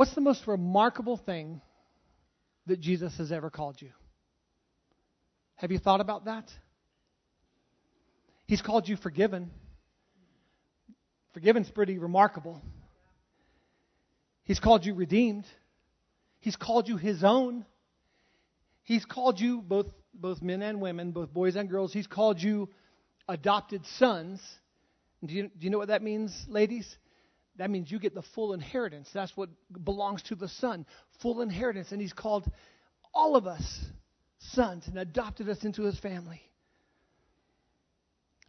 What's the most remarkable thing that Jesus has ever called you? Have you thought about that? He's called you forgiven. Forgiven's pretty remarkable. He's called you redeemed. He's called you his own. He's called you both both men and women, both boys and girls. He's called you adopted sons. Do you, do you know what that means, ladies? That means you get the full inheritance. That's what belongs to the son, full inheritance. And he's called all of us sons and adopted us into his family.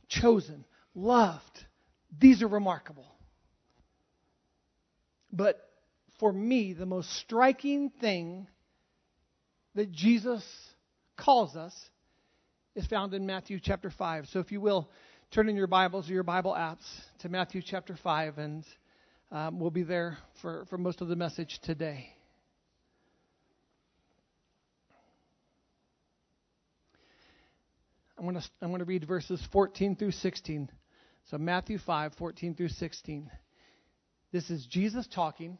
Chosen, loved. These are remarkable. But for me, the most striking thing that Jesus calls us is found in Matthew chapter 5. So if you will, turn in your Bibles or your Bible apps to Matthew chapter 5, and um, we'll be there for, for most of the message today. I'm going to I'm going to read verses 14 through 16. So Matthew 5, 14 through 16. This is Jesus talking.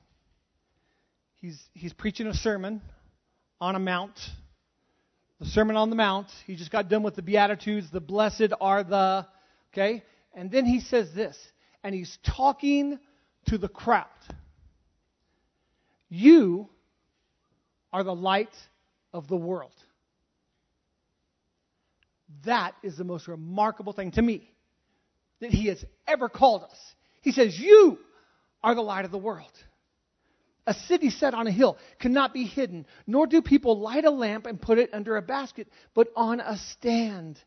He's, he's preaching a sermon on a mount the Sermon on the Mount. He just got done with the Beatitudes, the blessed are the, okay? And then he says this, and he's talking to the crowd. You are the light of the world. That is the most remarkable thing to me that he has ever called us. He says, You are the light of the world. A city set on a hill cannot be hidden, nor do people light a lamp and put it under a basket, but on a stand.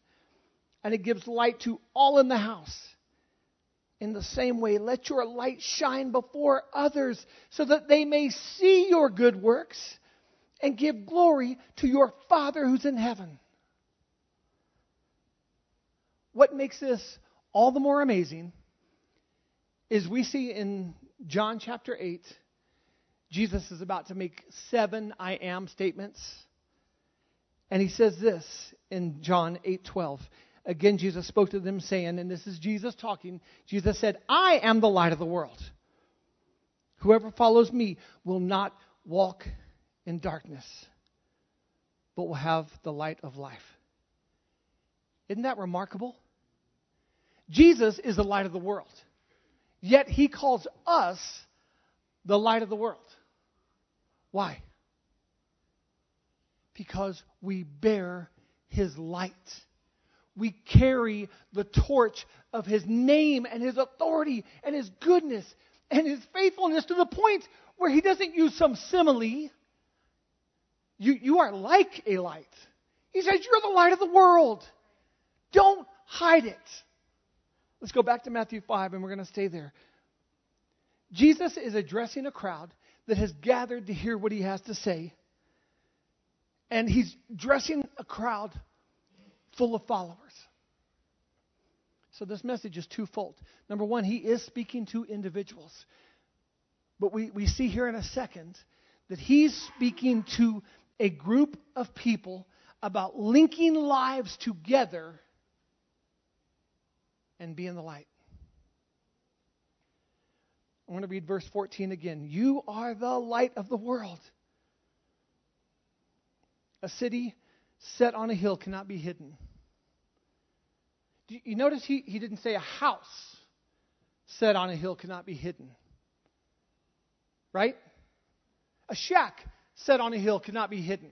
And it gives light to all in the house. In the same way, let your light shine before others so that they may see your good works and give glory to your Father who's in heaven. What makes this all the more amazing is we see in John chapter 8 Jesus is about to make seven I am statements. And he says this in John 8:12. Again Jesus spoke to them saying, and this is Jesus talking. Jesus said, "I am the light of the world. Whoever follows me will not walk in darkness, but will have the light of life." Isn't that remarkable? Jesus is the light of the world. Yet he calls us the light of the world. Why? Because we bear his light. We carry the torch of his name and his authority and his goodness and his faithfulness to the point where he doesn't use some simile. You, you are like a light. He says, You're the light of the world. Don't hide it. Let's go back to Matthew 5 and we're going to stay there. Jesus is addressing a crowd that has gathered to hear what he has to say. And he's dressing a crowd full of followers. So this message is twofold. Number one, he is speaking to individuals. But we, we see here in a second that he's speaking to a group of people about linking lives together and being the light. I want to read verse 14 again. You are the light of the world. A city set on a hill cannot be hidden. Do you notice he, he didn't say a house set on a hill cannot be hidden? Right? A shack set on a hill cannot be hidden.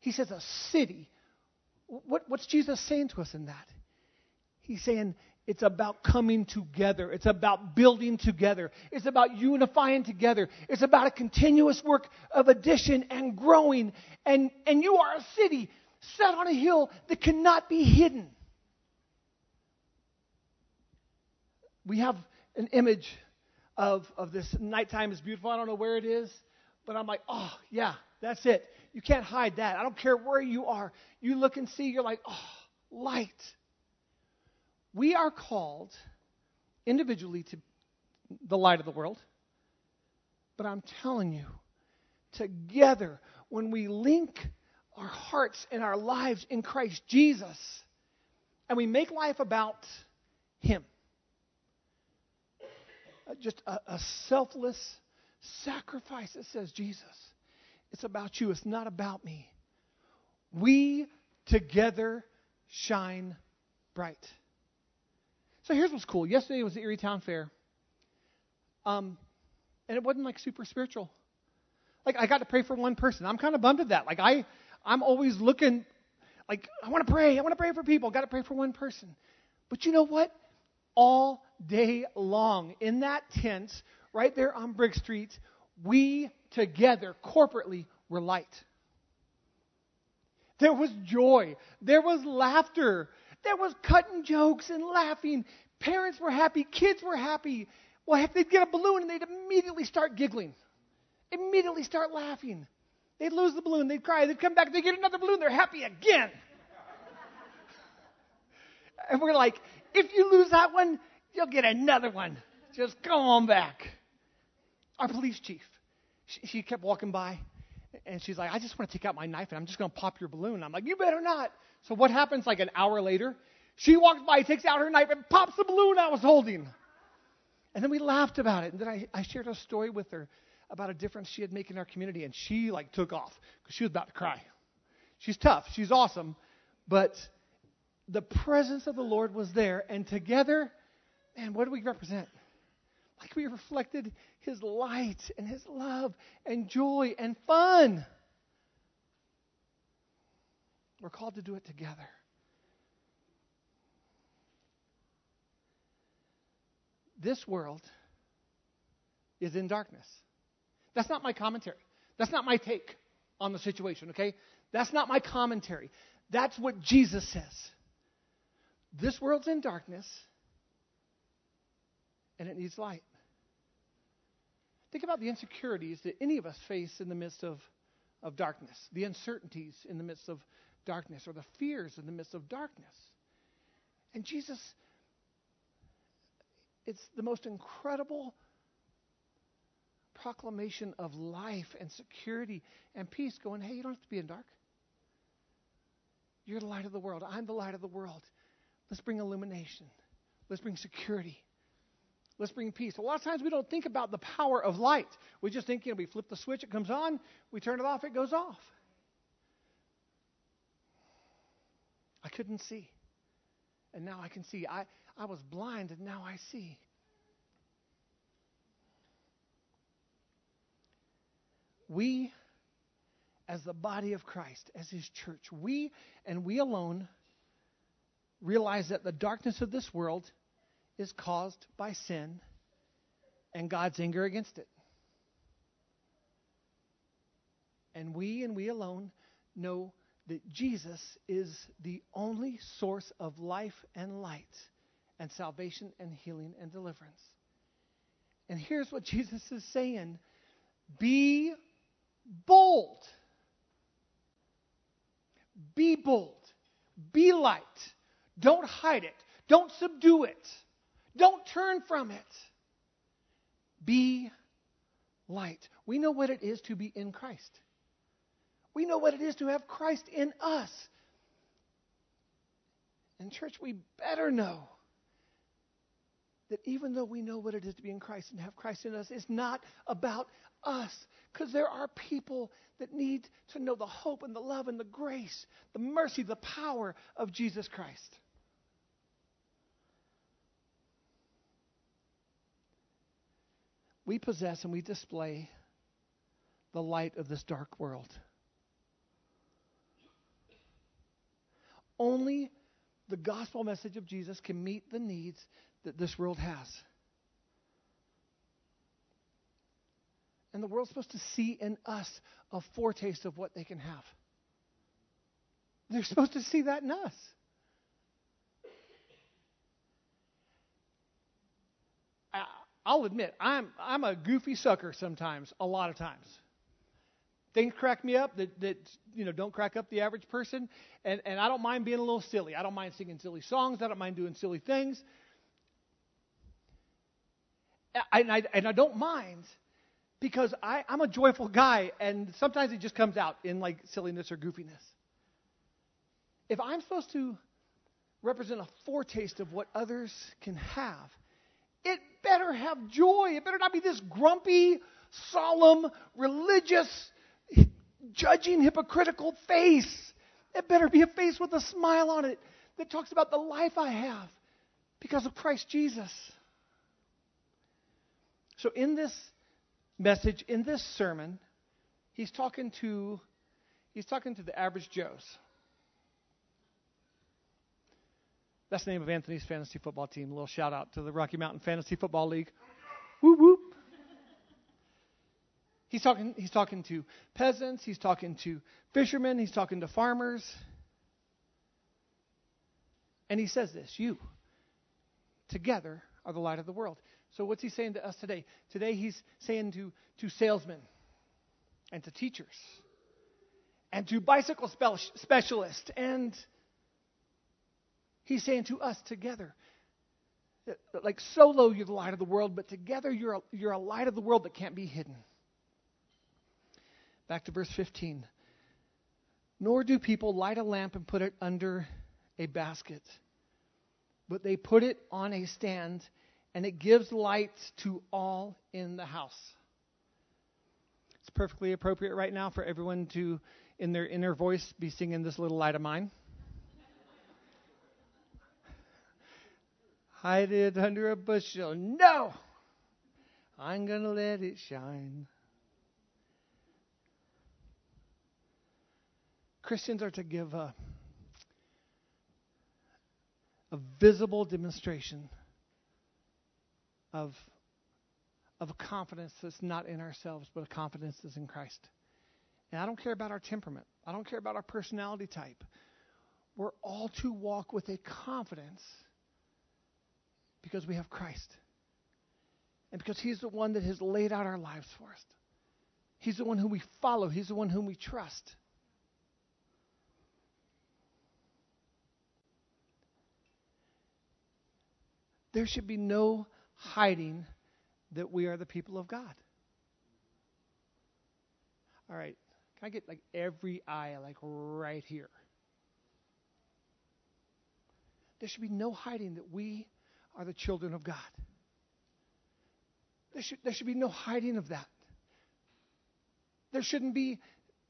He says a city. What, what's Jesus saying to us in that? He's saying it's about coming together. It's about building together. It's about unifying together. It's about a continuous work of addition and growing. And, and you are a city set on a hill that cannot be hidden. We have an image of, of this nighttime is beautiful. I don't know where it is, but I'm like, oh, yeah, that's it. You can't hide that. I don't care where you are. You look and see, you're like, oh, light. We are called individually to the light of the world. But I'm telling you, together, when we link our hearts and our lives in Christ Jesus, and we make life about Him, uh, just a, a selfless, sacrifice. It says, Jesus, it's about you. It's not about me. We together shine bright. So here's what's cool. Yesterday was the Erie Town Fair. Um, and it wasn't like super spiritual. Like I got to pray for one person. I'm kind of bummed at that. Like I, I'm always looking, like I want to pray. I want to pray for people. Got to pray for one person. But you know what? All day long in that tent, right there on Brick Street, we together corporately were light. There was joy. There was laughter. There was cutting jokes and laughing. Parents were happy. Kids were happy. Well, heck, they'd get a balloon and they'd immediately start giggling, immediately start laughing. They'd lose the balloon. They'd cry. They'd come back. They'd get another balloon. They're happy again. and we're like, if you lose that one, you'll get another one. Just come on back. Our police chief, she, she kept walking by, and she's like, I just want to take out my knife and I'm just going to pop your balloon. I'm like, you better not. So what happens like an hour later? She walks by, takes out her knife, and pops the balloon I was holding. And then we laughed about it. And then I, I shared a story with her about a difference she had made in our community, and she like took off because she was about to cry. She's tough. She's awesome, but the presence of the Lord was there, and together, man, what do we represent? Like we reflected His light and His love and joy and fun. We're called to do it together. This world is in darkness. That's not my commentary. That's not my take on the situation, okay? That's not my commentary. That's what Jesus says. This world's in darkness, and it needs light. Think about the insecurities that any of us face in the midst of, of darkness, the uncertainties in the midst of darkness, or the fears in the midst of darkness. And Jesus, it's the most incredible proclamation of life and security and peace, going, hey, you don't have to be in dark. You're the light of the world. I'm the light of the world. Let's bring illumination. Let's bring security. Let's bring peace. A lot of times we don't think about the power of light. We just think, you know, we flip the switch, it comes on. We turn it off, it goes off. Couldn't see. And now I can see. I, I was blind, and now I see. We, as the body of Christ, as His church, we and we alone realize that the darkness of this world is caused by sin and God's anger against it. And we and we alone know that Jesus is the only source of life and light and salvation and healing and deliverance. And here's what Jesus is saying Be bold. Be bold. Be light. Don't hide it. Don't subdue it. Don't turn from it. Be light. We know what it is to be in Christ. We know what it is to have Christ in us. And, church, we better know that even though we know what it is to be in Christ and have Christ in us, it's not about us. Because there are people that need to know the hope and the love and the grace, the mercy, the power of Jesus Christ. We possess and we display the light of this dark world. Only the gospel message of Jesus can meet the needs that this world has. And the world's supposed to see in us a foretaste of what they can have. They're supposed to see that in us. I'll admit, I'm, I'm a goofy sucker sometimes, a lot of times. Things crack me up that, that you know don't crack up the average person, and, and I don't mind being a little silly. I don't mind singing silly songs. I don't mind doing silly things. And I, and I don't mind because I, I'm a joyful guy, and sometimes it just comes out in like silliness or goofiness. If I'm supposed to represent a foretaste of what others can have, it better have joy. It better not be this grumpy, solemn, religious, judging, hypocritical face. It better be a face with a smile on it that talks about the life I have because of Christ Jesus. So, in this message, in this sermon, he's talking to he's talking to the average Joes. That's the name of Anthony's fantasy football team. A little shout out to the Rocky Mountain Fantasy Football League. Whoop whoop. He's talking, he's talking to peasants, he's talking to fishermen, he's talking to farmers. And he says this You, together, are the light of the world. So, what's he saying to us today? Today, he's saying to, to salesmen and to teachers and to bicycle specialists. And he's saying to us together, like solo, you're the light of the world, but together, you're a, you're a light of the world that can't be hidden. Back to verse 15. Nor do people light a lamp and put it under a basket, but they put it on a stand, and it gives light to all in the house. It's perfectly appropriate right now for everyone to, in their inner voice, be singing this little light of mine. Hide it under a bushel. No! I'm going to let it shine. Christians are to give a, a visible demonstration of, of a confidence that's not in ourselves, but a confidence that's in Christ. And I don't care about our temperament, I don't care about our personality type. We're all to walk with a confidence because we have Christ. And because He's the one that has laid out our lives for us. He's the one whom we follow, He's the one whom we trust. There should be no hiding that we are the people of God. All right. Can I get like every eye like right here? There should be no hiding that we are the children of God. There should, there should be no hiding of that. There shouldn't be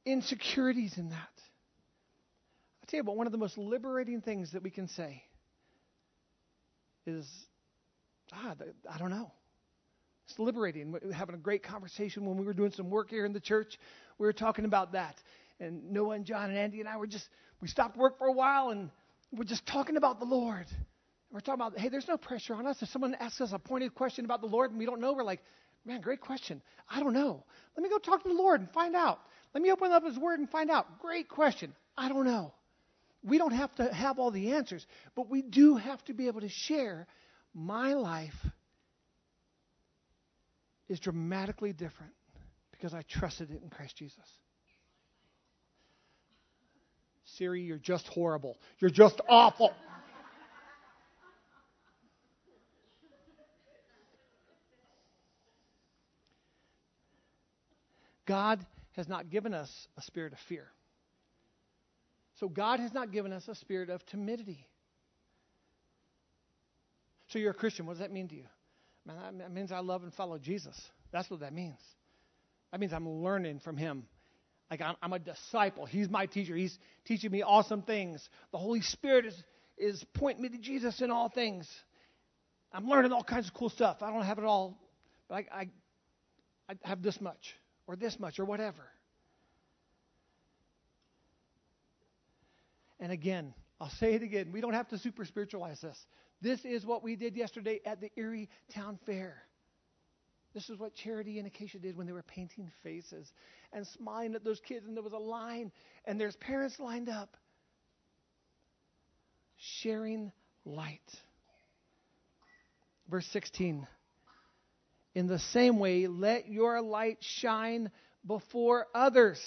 insecurities in that. I'll tell you about one of the most liberating things that we can say is ah, I don't know. It's liberating. We were having a great conversation when we were doing some work here in the church. We were talking about that. And Noah and John and Andy and I were just, we stopped work for a while and we're just talking about the Lord. We're talking about, hey, there's no pressure on us. If someone asks us a pointed question about the Lord and we don't know, we're like, man, great question. I don't know. Let me go talk to the Lord and find out. Let me open up His Word and find out. Great question. I don't know. We don't have to have all the answers, but we do have to be able to share my life is dramatically different because I trusted it in Christ Jesus. Siri, you're just horrible. You're just awful. God has not given us a spirit of fear. So God has not given us a spirit of timidity. So you're a Christian. What does that mean to you? Man, that means I love and follow Jesus. That's what that means. That means I'm learning from him. Like I'm, I'm a disciple. He's my teacher. He's teaching me awesome things. The Holy Spirit is, is pointing me to Jesus in all things. I'm learning all kinds of cool stuff. I don't have it all, but I, I, I have this much or this much or whatever. And again, I'll say it again. We don't have to super spiritualize this. This is what we did yesterday at the Erie Town Fair. This is what Charity and Acacia did when they were painting faces and smiling at those kids, and there was a line, and there's parents lined up sharing light. Verse 16. In the same way, let your light shine before others.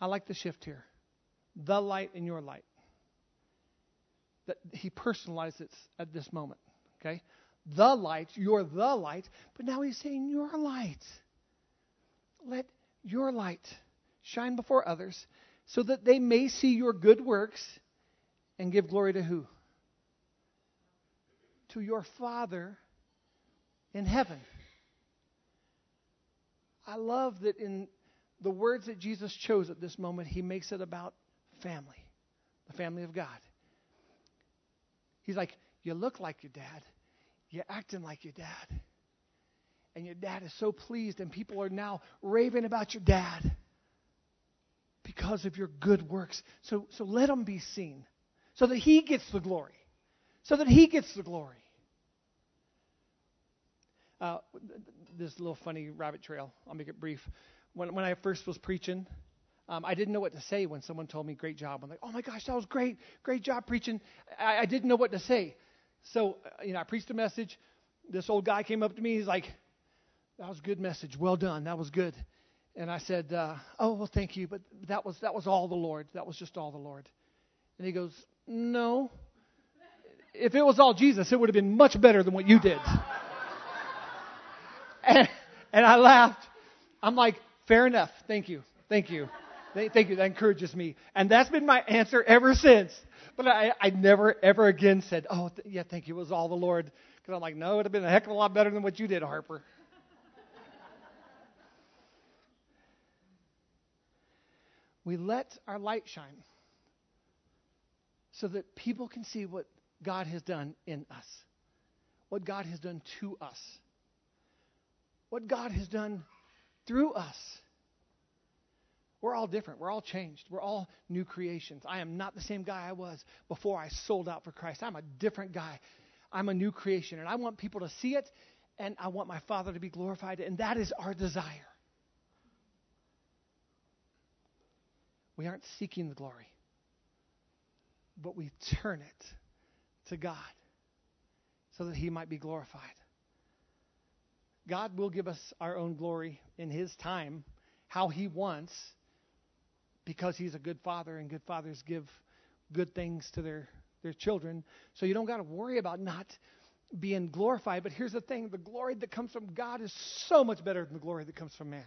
I like the shift here the light in your light. That he personalized it at this moment. Okay? The light, you're the light, but now he's saying your light. Let your light shine before others so that they may see your good works and give glory to who? To your Father in heaven. I love that in the words that Jesus chose at this moment, he makes it about family, the family of God. He's like, You look like your dad, you're acting like your dad. And your dad is so pleased, and people are now raving about your dad because of your good works. So, so let him be seen so that he gets the glory. So that he gets the glory. Uh, this little funny rabbit trail, I'll make it brief. When, when I first was preaching, um, I didn't know what to say when someone told me, great job. I'm like, oh my gosh, that was great. Great job preaching. I, I didn't know what to say. So, uh, you know, I preached a message. This old guy came up to me. He's like, that was a good message. Well done. That was good. And I said, uh, oh, well, thank you. But that was, that was all the Lord. That was just all the Lord. And he goes, no. If it was all Jesus, it would have been much better than what you did. and, and I laughed. I'm like, fair enough. Thank you. Thank you. Thank you. That encourages me. And that's been my answer ever since. But I, I never, ever again said, oh, th- yeah, thank you. It was all the Lord. Because I'm like, no, it would have been a heck of a lot better than what you did, Harper. we let our light shine so that people can see what God has done in us, what God has done to us, what God has done through us. We're all different. We're all changed. We're all new creations. I am not the same guy I was before I sold out for Christ. I'm a different guy. I'm a new creation. And I want people to see it, and I want my Father to be glorified. And that is our desire. We aren't seeking the glory, but we turn it to God so that He might be glorified. God will give us our own glory in His time, how He wants, because He's a good Father, and good fathers give good things to their, their children. So you don't got to worry about not being glorified. But here's the thing the glory that comes from God is so much better than the glory that comes from man.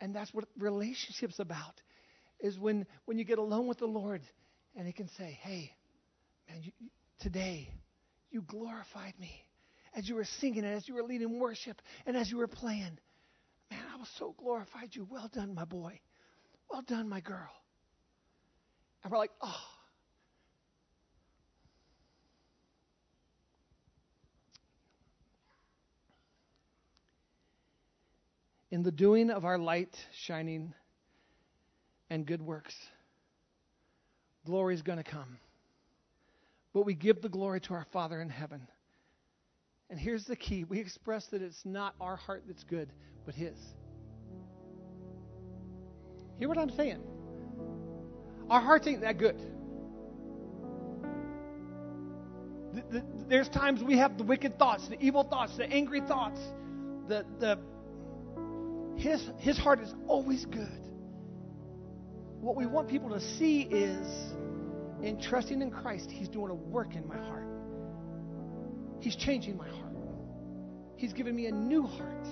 And that's what relationship's about. Is when, when you get alone with the Lord and He can say, Hey, man, you, today you glorified me. As you were singing and as you were leading worship and as you were playing, man, I was so glorified you. Well done, my boy. Well done, my girl. And we're like, Oh. in the doing of our light shining and good works, glory is going to come. But we give the glory to our Father in heaven. And here's the key we express that it's not our heart that's good, but His. Hear what I'm saying? Our hearts ain't that good. There's times we have the wicked thoughts, the evil thoughts, the angry thoughts, the, the his, his heart is always good. What we want people to see is in trusting in Christ, He's doing a work in my heart. He's changing my heart. He's given me a new heart.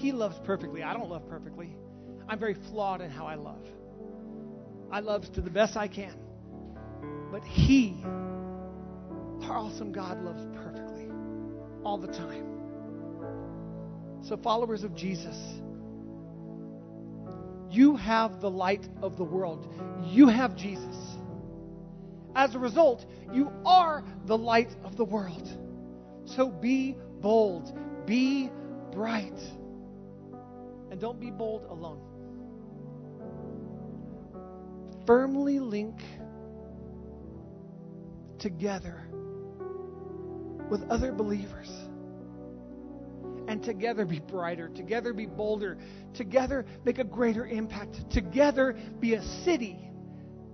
He loves perfectly. I don't love perfectly. I'm very flawed in how I love. I love to the best I can. But He, our awesome God, loves perfectly all the time. So, followers of Jesus, you have the light of the world. You have Jesus. As a result, you are the light of the world. So be bold, be bright, don't be bold alone. Firmly link together with other believers. And together be brighter, together be bolder, together make a greater impact, together be a city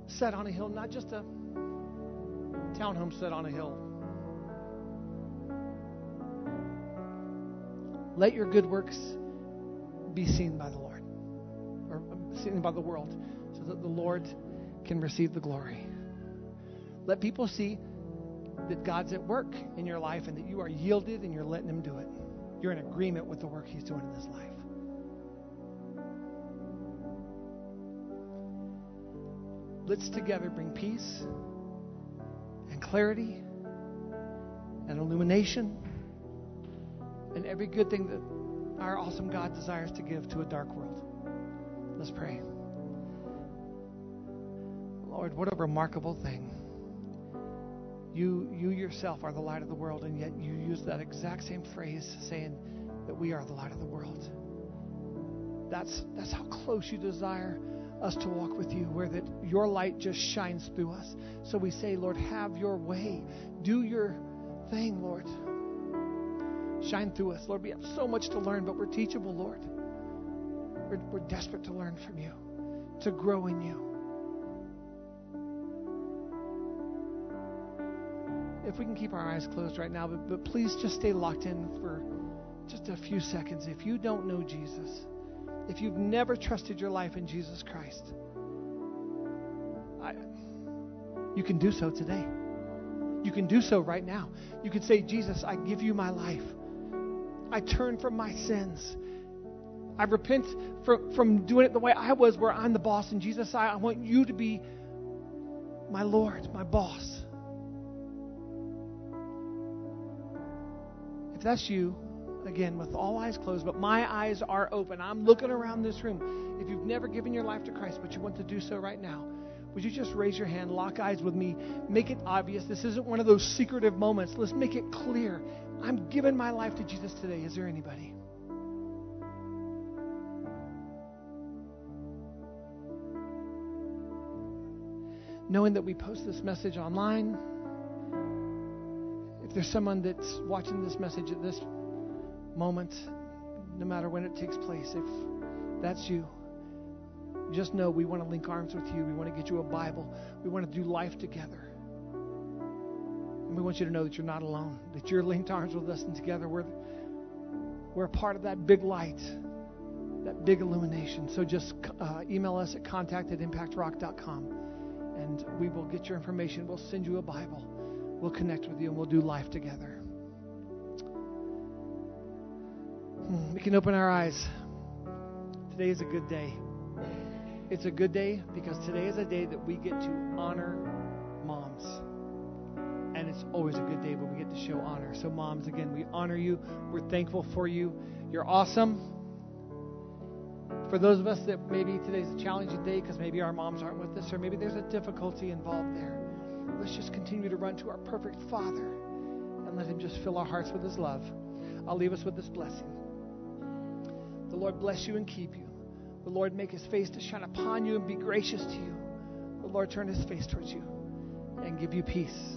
set on a hill, not just a townhome set on a hill. Let your good works be seen by the Lord, or seen by the world, so that the Lord can receive the glory. Let people see that God's at work in your life and that you are yielded and you're letting Him do it. You're in agreement with the work He's doing in this life. Let's together bring peace and clarity and illumination and every good thing that our awesome God desires to give to a dark world. Let's pray. Lord, what a remarkable thing. You, you yourself are the light of the world, and yet you use that exact same phrase saying that we are the light of the world. That's, that's how close you desire us to walk with you, where that your light just shines through us. So we say, Lord, have your way. Do your thing, Lord. Shine through us. Lord, we have so much to learn, but we're teachable, Lord. We're, we're desperate to learn from you, to grow in you. If we can keep our eyes closed right now, but, but please just stay locked in for just a few seconds. If you don't know Jesus, if you've never trusted your life in Jesus Christ, I, you can do so today. You can do so right now. You can say, Jesus, I give you my life. I turn from my sins. I repent from, from doing it the way I was, where I'm the boss. And Jesus, I, I want you to be my Lord, my boss. If that's you, again, with all eyes closed, but my eyes are open, I'm looking around this room. If you've never given your life to Christ, but you want to do so right now, would you just raise your hand, lock eyes with me, make it obvious? This isn't one of those secretive moments. Let's make it clear. I'm giving my life to Jesus today. Is there anybody? Knowing that we post this message online, if there's someone that's watching this message at this moment, no matter when it takes place, if that's you, just know we want to link arms with you. We want to get you a Bible. We want to do life together. We want you to know that you're not alone, that you're linked arms with us, and together we're, we're a part of that big light, that big illumination. So just uh, email us at contact at impactrock.com, and we will get your information. We'll send you a Bible. We'll connect with you, and we'll do life together. Hmm, we can open our eyes. Today is a good day. It's a good day because today is a day that we get to honor moms. It's always a good day when we get to show honor. So, moms, again, we honor you. We're thankful for you. You're awesome. For those of us that maybe today's a challenging day because maybe our moms aren't with us or maybe there's a difficulty involved there, let's just continue to run to our perfect Father and let Him just fill our hearts with His love. I'll leave us with this blessing. The Lord bless you and keep you. The Lord make his face to shine upon you and be gracious to you. The Lord turn his face towards you and give you peace.